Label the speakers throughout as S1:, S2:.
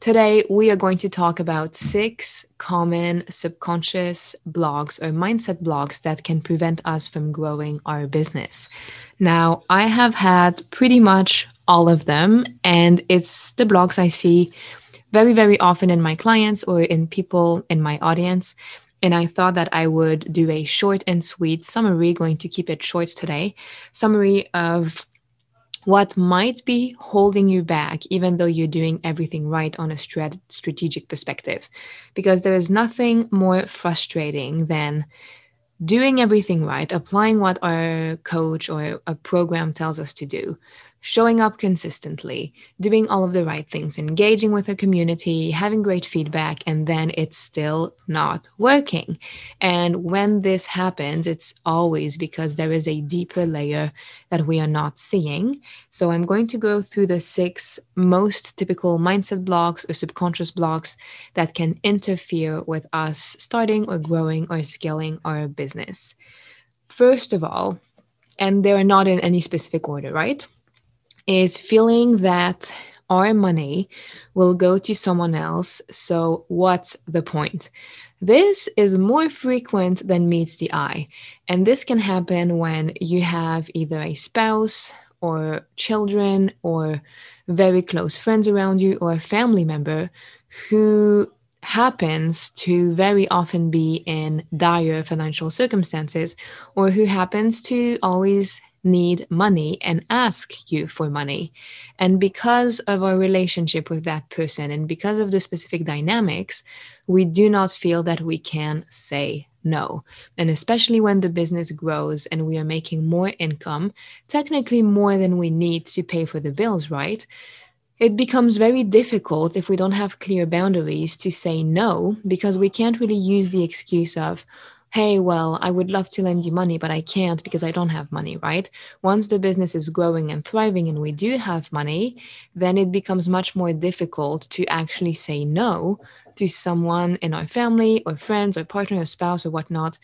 S1: Today, we are going to talk about six common subconscious blocks or mindset blocks that can prevent us from growing our business. Now, I have had pretty much all of them, and it's the blocks I see very, very often in my clients or in people in my audience. And I thought that I would do a short and sweet summary, going to keep it short today, summary of what might be holding you back, even though you're doing everything right on a strat- strategic perspective. Because there is nothing more frustrating than doing everything right, applying what our coach or a program tells us to do, showing up consistently, doing all of the right things, engaging with a community, having great feedback, and then it's still not working. And when this happens, it's always because there is a deeper layer that we are not seeing. So I'm going to go through the six most typical mindset blocks or subconscious blocks that can interfere with us starting or growing or scaling our business. First of all, and they are not in any specific order, right? Is feeling that our money will go to someone else. So, what's the point? This is more frequent than meets the eye. And this can happen when you have either a spouse or children or very close friends around you or a family member who happens to very often be in dire financial circumstances or who happens to always need money and ask you for money. And because of our relationship with that person and because of the specific dynamics, we do not feel that we can say no. And especially when the business grows and we are making more income, technically more than we need to pay for the bills, right? It becomes very difficult if we don't have clear boundaries to say no because we can't really use the excuse of, hey, well, I would love to lend you money, but I can't because I don't have money, right? Once the business is growing and thriving and we do have money, then it becomes much more difficult to actually say no to someone in our family or friends or partner or spouse or whatnot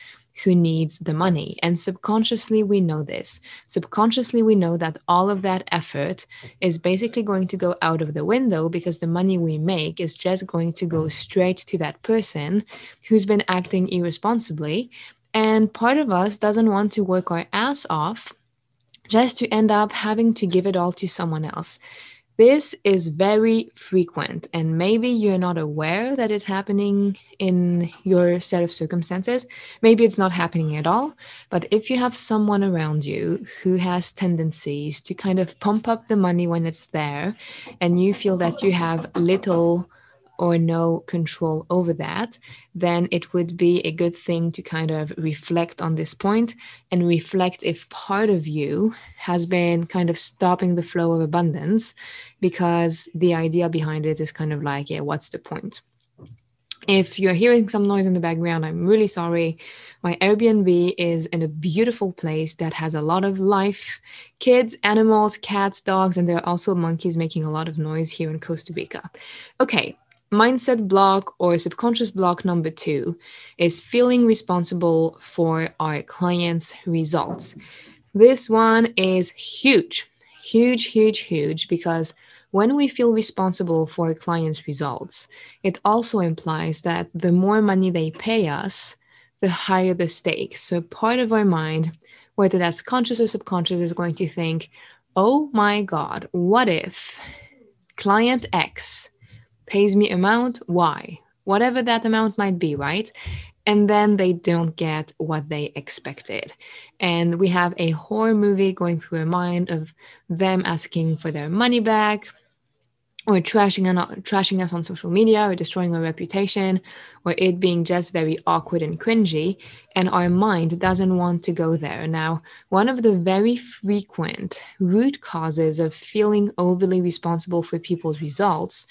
S1: who needs the money. And subconsciously, we know this. Subconsciously, we know that all of that effort is basically going to go out of the window because the money we make is just going to go mm-hmm. straight to that person who's been acting irresponsibly. And part of us doesn't want to work our ass off just to end up having to give it all to someone else. This is very frequent, and maybe you're not aware that it's happening in your set of circumstances. Maybe it's not happening at all. But if you have someone around you who has tendencies to kind of pump up the money when it's there, and you feel that you have little or no control over that, then it would be a good thing to kind of reflect on this point and reflect if part of you has been kind of stopping the flow of abundance because the idea behind it is kind of like, yeah, what's the point? If you're hearing some noise in the background, I'm really sorry. My Airbnb is in a beautiful place that has a lot of life kids, animals, cats, dogs, and there are also monkeys making a lot of noise here in Costa Rica. Okay, mindset block or subconscious block number two is feeling responsible for our clients' results. This one is huge, huge, huge, huge because when we feel responsible for a client's results, it also implies that the more money they pay us, the higher the stakes. So part of our mind, whether that's conscious or subconscious, is going to think, oh my God, what if client X pays me amount y whatever that amount might be right? And then they don't get what they expected. And we have a horror movie going through a mind of them asking for their money back or trashing, on, trashing us on social media or destroying our reputation or it being just very awkward and cringy. And our mind doesn't want to go there. Now one of the very frequent root causes of feeling overly responsible for people's results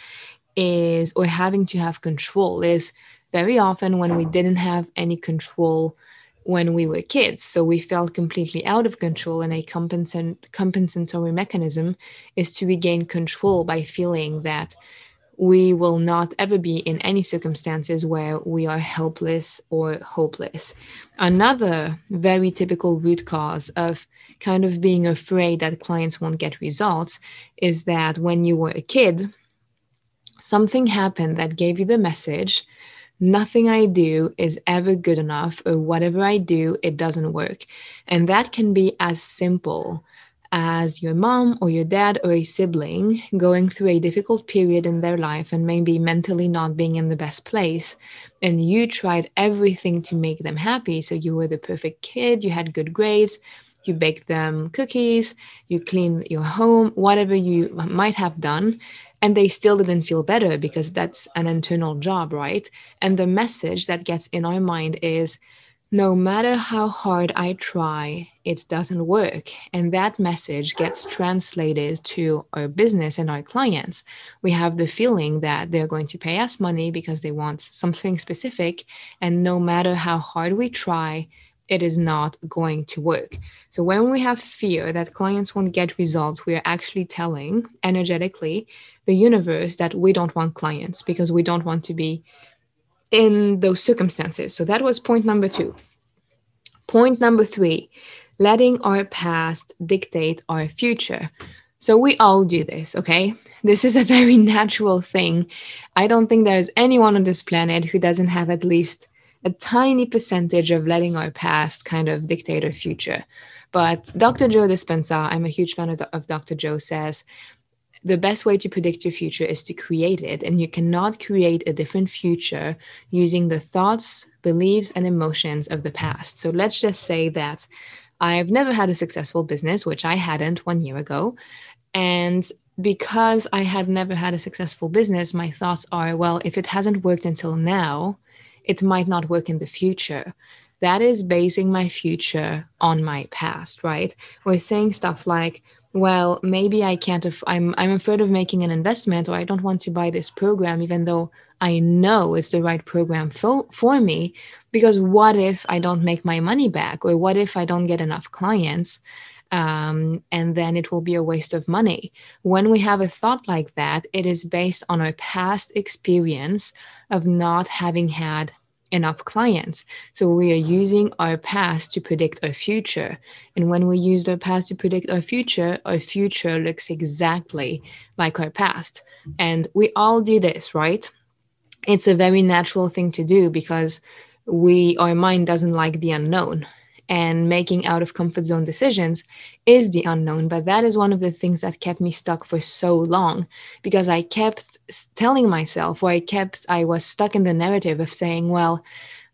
S1: is, or having to have control, is very often when we didn't have any control when we were kids. So we felt completely out of control, and a compensatory mechanism is to regain control by feeling that we will not ever be in any circumstances where we are helpless or hopeless. Another very typical root cause of kind of being afraid that clients won't get results is that when you were a kid, something happened that gave you the message nothing I do is ever good enough, or whatever I do, it doesn't work. And that can be as simple as your mom or your dad or a sibling going through a difficult period in their life and maybe mentally not being in the best place. And you tried everything to make them happy. So you were the perfect kid, you had good grades, you baked them cookies, you cleaned your home, whatever you might have done. And they still didn't feel better because that's an internal job, right? And the message that gets in our mind is, no matter how hard I try, it doesn't work. And that message gets translated to our business and our clients. We have the feeling that they're going to pay us money because they want something specific. And no matter how hard we try, it is not going to work. So when we have fear that clients won't get results, we are actually telling energetically the universe that we don't want clients because we don't want to be in those circumstances. So that was point number two. Point number three letting our past dictate our future. So we all do this, okay? This is a very natural thing. I don't think there's anyone on this planet who doesn't have at least a tiny percentage of letting our past kind of dictate our future. But Dr. Joe Dispenza, I'm a huge fan of, of Dr. Joe, says the best way to predict your future is to create it. And you cannot create a different future using the thoughts, beliefs, and emotions of the past. So let's just say that I've never had a successful business, which I hadn't one year ago. And because I had never had a successful business, my thoughts are well, if it hasn't worked until now, it might not work in the future. That is basing my future on my past, right? We're saying stuff like, well maybe i can't af- i'm i'm afraid of making an investment or i don't want to buy this program even though i know it's the right program for, for me. Because what if i don't make my money back? Or what if i don't get enough clients? Um, and then it will be a waste of money. When we have a thought like that it is based on our past experience of not having had enough clients. So we are using our past to predict our future. And when we use our past to predict our future, our future looks exactly like our past. And we all do this, right? It's a very natural thing to do because we our mind doesn't like the unknown and making out of comfort zone decisions is the unknown. But that is one of the things that kept me stuck for so long because I kept telling myself, or I kept, I was stuck in the narrative of saying, well,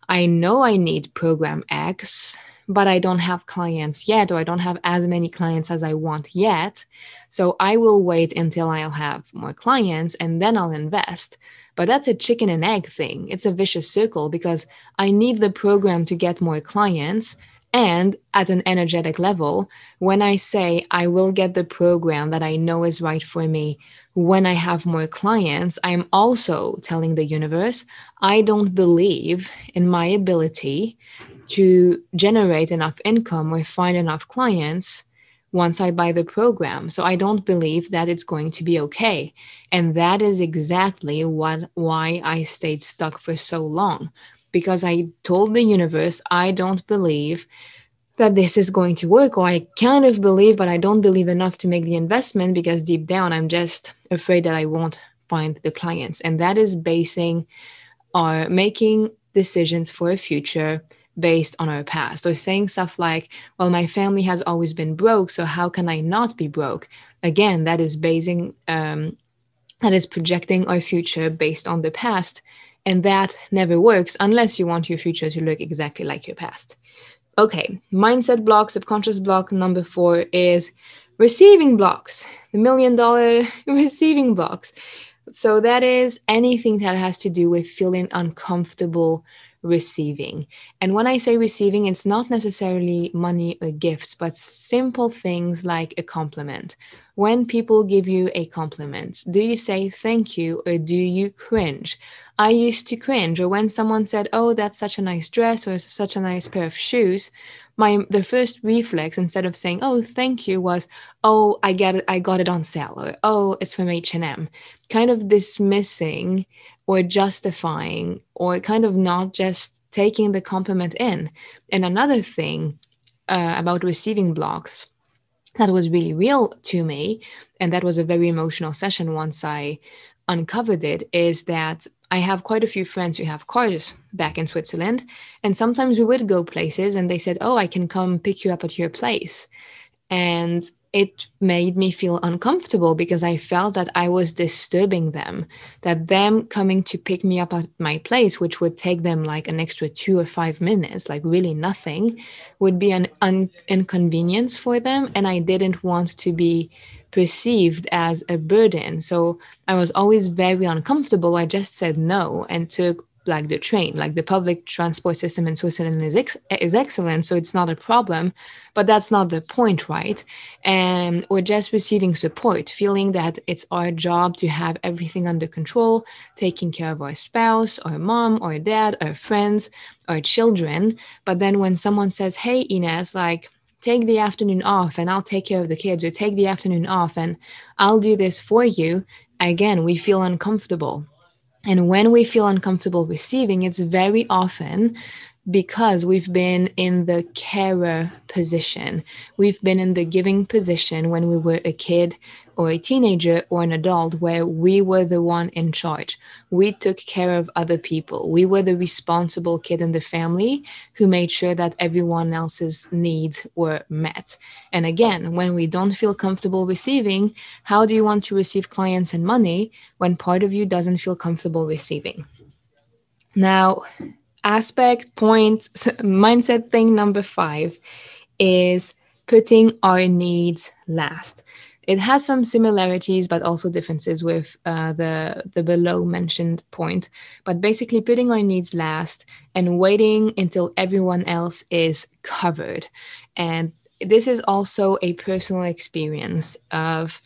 S1: I know I need program X, but I don't have clients yet, or I don't have as many clients as I want yet. So I will wait until I'll have more clients and then I'll invest. But that's a chicken and egg thing. It's a vicious circle because I need the program to get more clients and at an energetic level, when I say I will get the program that I know is right for me when I have more clients, I'm also telling the universe I don't believe in my ability to generate enough income or find enough clients once I buy the program. So I don't believe that it's going to be okay. And that is exactly what why I stayed stuck for so long because I told the universe, I don't believe that this is going to work, or I kind of believe, but I don't believe enough to make the investment because deep down I'm just afraid that I won't find the clients. And that is basing or making decisions for a future based on our past or saying stuff like, well, my family has always been broke, so how can I not be broke? Again, that is basing, um, that is projecting our future based on the past and that never works unless you want your future to look exactly like your past. Okay, mindset block, subconscious block number four is receiving blocks, the million dollar receiving blocks. So that is anything that has to do with feeling uncomfortable receiving. And when I say receiving, it's not necessarily money or gifts, but simple things like a compliment when people give you a compliment, do you say thank you or do you cringe? I used to cringe, or when someone said, Oh, that's such a nice dress or such a nice pair of shoes, my the first reflex instead of saying oh thank you was oh i get it i got it on sale or oh it's from h&m kind of dismissing or justifying or kind of not just taking the compliment in and another thing uh, about receiving blocks that was really real to me and that was a very emotional session once i uncovered it is that I have quite a few friends who have cars back in Switzerland. And sometimes we would go places and they said, Oh, I can come pick you up at your place. And it made me feel uncomfortable because I felt that I was disturbing them, that them coming to pick me up at my place, which would take them like an extra two or five minutes, like really nothing, would be an un- inconvenience for them. And I didn't want to be perceived as a burden. So I was always very uncomfortable. I just said no and took like the train like the public transport system in switzerland is, ex- is excellent so it's not a problem but that's not the point right and we're just receiving support feeling that it's our job to have everything under control taking care of our spouse or mom or dad or friends or children but then when someone says hey ines like take the afternoon off and I'll take care of the kids, or take the afternoon off and I'll do this for you, again, we feel uncomfortable. And when we feel uncomfortable receiving, it's very often because we've been in the carer position. We've been in the giving position when we were a kid or a teenager or an adult where we were the one in charge. We took care of other people. We were the responsible kid in the family who made sure that everyone else's needs were met. And again, when we don't feel comfortable receiving, how do you want to receive clients and money when part of you doesn't feel comfortable receiving? Now, aspect point mindset thing number five is putting our needs last. It has some similarities but also differences with uh, the the below mentioned point. But basically putting our needs last and waiting until everyone else is covered. And this is also a personal experience of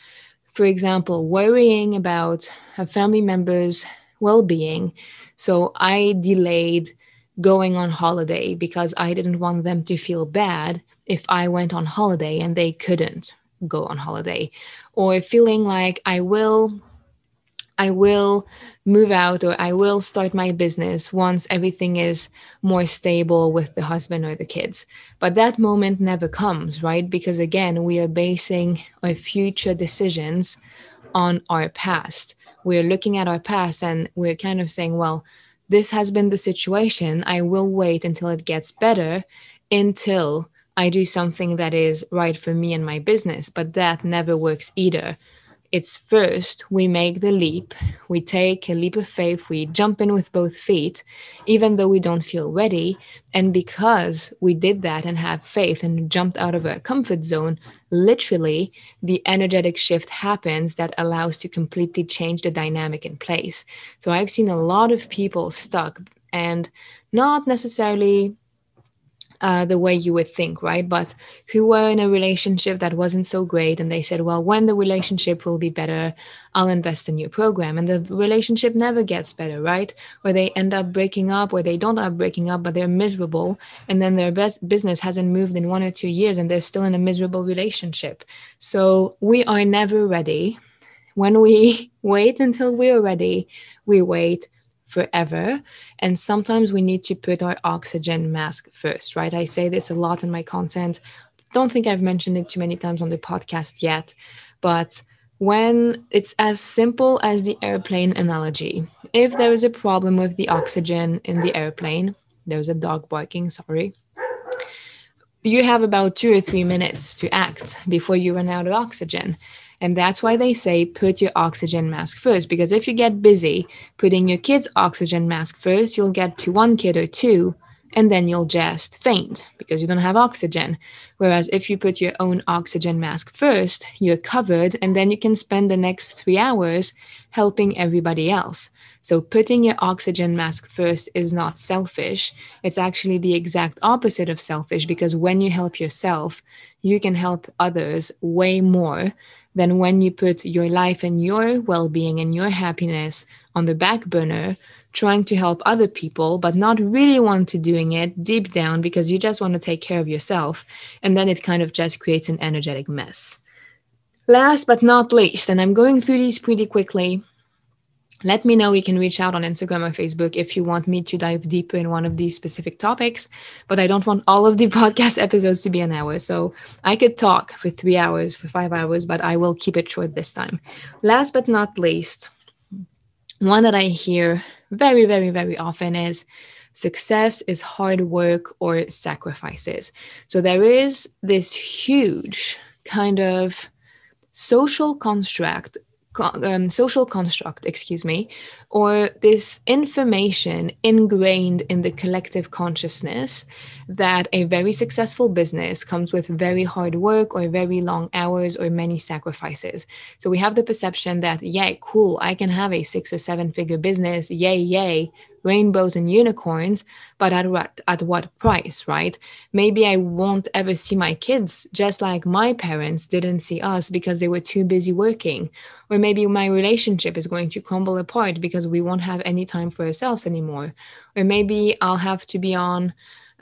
S1: for example worrying about a family member's well-being. So i delayed going on holiday because I didn't want them to feel bad if I went on holiday and they couldn't go on holiday or feeling like I will I will move out or I will start my business once everything is more stable with the husband or the kids. But that moment never comes, right? Because again, we are basing our future decisions on our past. We're looking at our past and we're kind of saying, well, this has been the situation. I will wait until it gets better until I do something that is right for me and my business. But that never works either it's first we make the leap, we take a leap of faith, we jump in with both feet, even though we don't feel ready. And because we did that and have faith and jumped out of our comfort zone, literally the energetic shift happens that allows to completely change the dynamic in place. So I've seen a lot of people stuck and not necessarily uh, the way you would think, right? But who were in a relationship that wasn't so great, and they said, well, when the relationship will be better, I'll invest in your program. And the relationship never gets better, right? Or they end up breaking up, or they don't end up breaking up, but they're miserable. And then their best business hasn't moved in one or two years, and they're still in a miserable relationship. So we are never ready. When we wait until we're ready, we wait forever. And sometimes we need to put our oxygen mask first, right? I say this a lot in my content. Don't think I've mentioned it too many times on the podcast yet, but when it's as simple as the airplane analogy, if there is a problem with the oxygen in the airplane, there's a dog barking, sorry. You have about two or three minutes to act before you run out of oxygen. And that's why they say put your oxygen mask first. Because if you get busy putting your kid's oxygen mask first, you'll get to one kid or two, and then you'll just faint because you don't have oxygen. Whereas if you put your own oxygen mask first, you're covered, and then you can spend the next three hours helping everybody else. So putting your oxygen mask first is not selfish. It's actually the exact opposite of selfish because when you help yourself, you can help others way more then when you put your life and your well being and your happiness on the back burner, trying to help other people, but not really want to doing it deep down because you just want to take care of yourself. And then it kind of just creates an energetic mess. Last but not least, and I'm going through these pretty quickly. Let me know. You can reach out on Instagram or Facebook if you want me to dive deeper in one of these specific topics. But I don't want all of the podcast episodes to be an hour. So I could talk for three hours, for five hours, but I will keep it short this time. Last but not least, one that I hear very, very, very often is success is hard work or sacrifices. So there is this huge kind of social construct um, social construct, excuse me, or this information ingrained in the collective consciousness that a very successful business comes with very hard work or very long hours or many sacrifices. So we have the perception that, yay, cool, I can have a six or seven figure business, yay, yay, rainbows and unicorns, but at what at what price, right? Maybe I won't ever see my kids just like my parents didn't see us because they were too busy working. Or maybe my relationship is going to crumble apart because we won't have any time for ourselves anymore. Or maybe I'll have to be on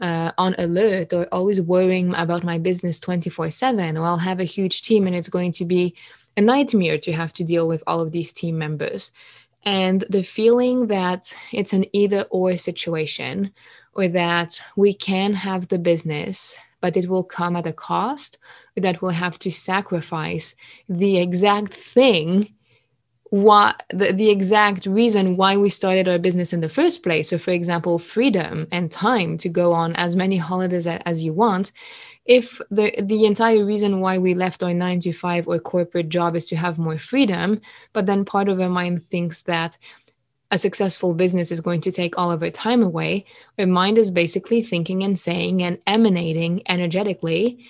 S1: uh, on alert or always worrying about my business 24 7 or i'll have a huge team and it's going to be a nightmare to have to deal with all of these team members and the feeling that it's an either or situation or that we can have the business but it will come at a cost that we'll have to sacrifice the exact thing what the, the exact reason why we started our business in the first place. So for example freedom and time to go on as many holidays as you want. If the the entire reason why we left our 9 to 5 or corporate job is to have more freedom but then part of our mind thinks that a successful business is going to take all of our time away our mind is basically thinking and saying and emanating energetically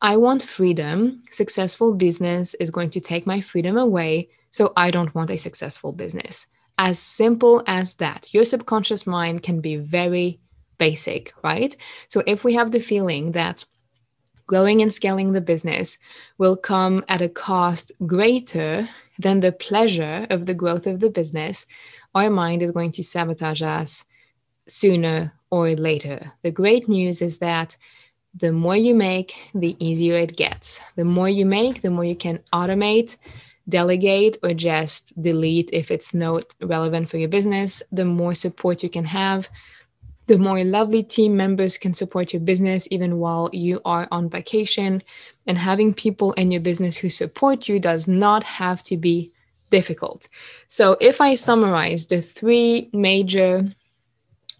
S1: i want freedom. Successful business is going to take my freedom away so i don't want a successful business as simple as that your subconscious mind can be very basic right so if we have the feeling that growing and scaling the business will come at a cost greater than the pleasure of the growth of the business, our mind is going to sabotage us sooner or later. The great news is that the more you make, the easier it gets. The more you make, the more you can automate, delegate, or just delete if it's not relevant for your business, the more support you can have, the more lovely team members can support your business even while you are on vacation. And having people in your business who support you does not have to be difficult. So, if I summarize the three major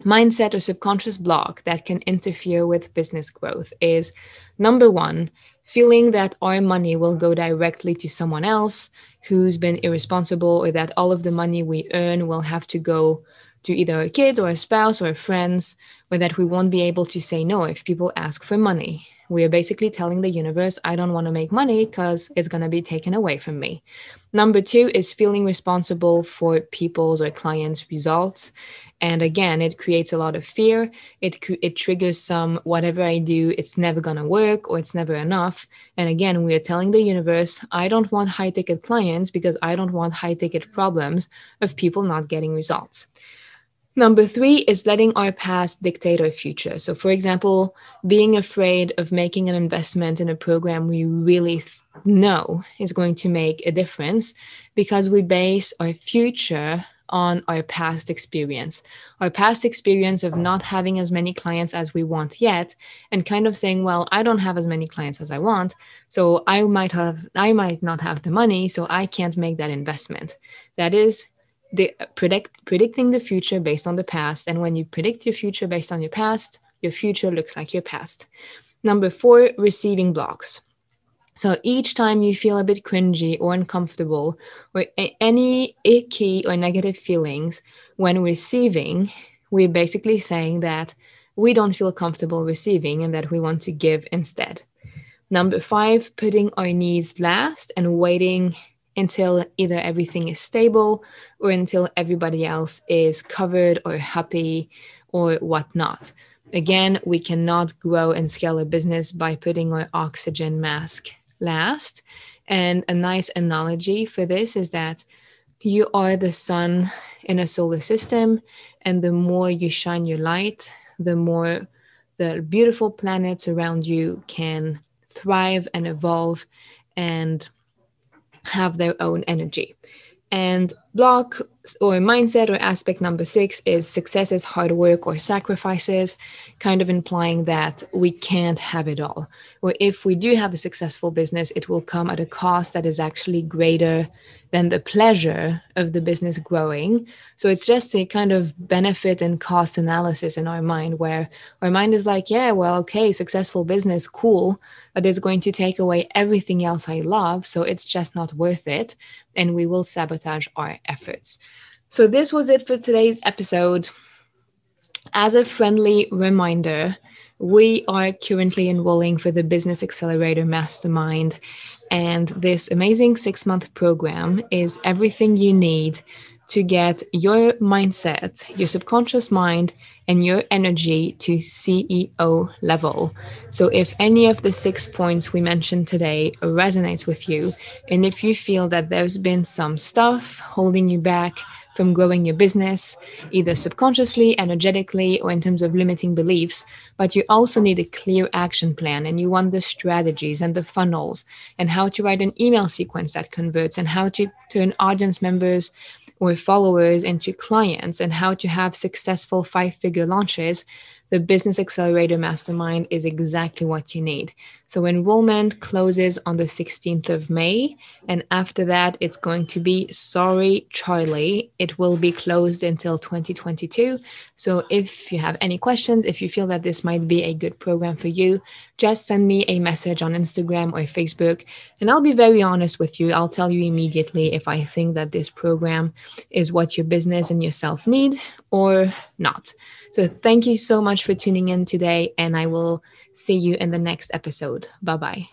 S1: mindset or subconscious block that can interfere with business growth is number one, feeling that our money will go directly to someone else who's been irresponsible or that all of the money we earn will have to go to either a kid or a spouse or friends, or that we won't be able to say no if people ask for money. We are basically telling the universe, I don't want to make money because it's going to be taken away from me. Number two is feeling responsible for people's or clients' results. And again, it creates a lot of fear. It, it triggers some whatever I do, it's never going to work or it's never enough. And again, we are telling the universe, I don't want high ticket clients because I don't want high ticket problems of people not getting results. Number three is letting our past dictate our future. So, for example, being afraid of making an investment in a program we really th- know is going to make a difference because we base our future on our past experience, our past experience of not having as many clients as we want yet, and kind of saying, well, I don't have as many clients as I want, so I might have, I might not have the money, so I can't make that investment. That is the uh, predict predicting the future based on the past. And when you predict your future based on your past your future looks like your past. Number four receiving blocks. So each time you feel a bit cringy or uncomfortable or a- any icky or negative feelings when receiving we're basically saying that we don't feel comfortable receiving and that we want to give instead. Number five putting our needs last and waiting until either everything is stable or until everybody else is covered or happy or whatnot. Again, we cannot grow and scale a business by putting our oxygen mask last. And a nice analogy for this is that you are the sun in a solar system, and the more you shine your light, the more the beautiful planets around you can thrive and evolve and have their own energy. And block or mindset or aspect number six is success is hard work or sacrifices, kind of implying that we can't have it all. Or if we do have a successful business, it will come at a cost that is actually greater than the pleasure of the business growing. So it's just a kind of benefit and cost analysis in our mind where our mind is like, yeah, well, okay, successful business, cool, but it's going to take away everything else I love. So it's just not worth it. And we will sabotage our efforts. So this was it for today's episode. As a friendly reminder, we are currently enrolling for the Business Accelerator Mastermind. And this amazing six month program is everything you need to get your mindset, your subconscious mind, and your energy to CEO level. So, if any of the six points we mentioned today resonates with you, and if you feel that there's been some stuff holding you back, from growing your business, either subconsciously, energetically, or in terms of limiting beliefs. But you also need a clear action plan and you want the strategies and the funnels and how to write an email sequence that converts and how to turn audience members or followers into clients and how to have successful five figure launches the Business Accelerator Mastermind is exactly what you need. So, enrollment closes on the 16th of May. And after that, it's going to be sorry, Charlie. It will be closed until 2022. So, if you have any questions, if you feel that this might be a good program for you, just send me a message on Instagram or Facebook. And I'll be very honest with you. I'll tell you immediately if I think that this program is what your business and yourself need or not. So thank you so much for tuning in today, and I will see you in the next episode. Bye bye.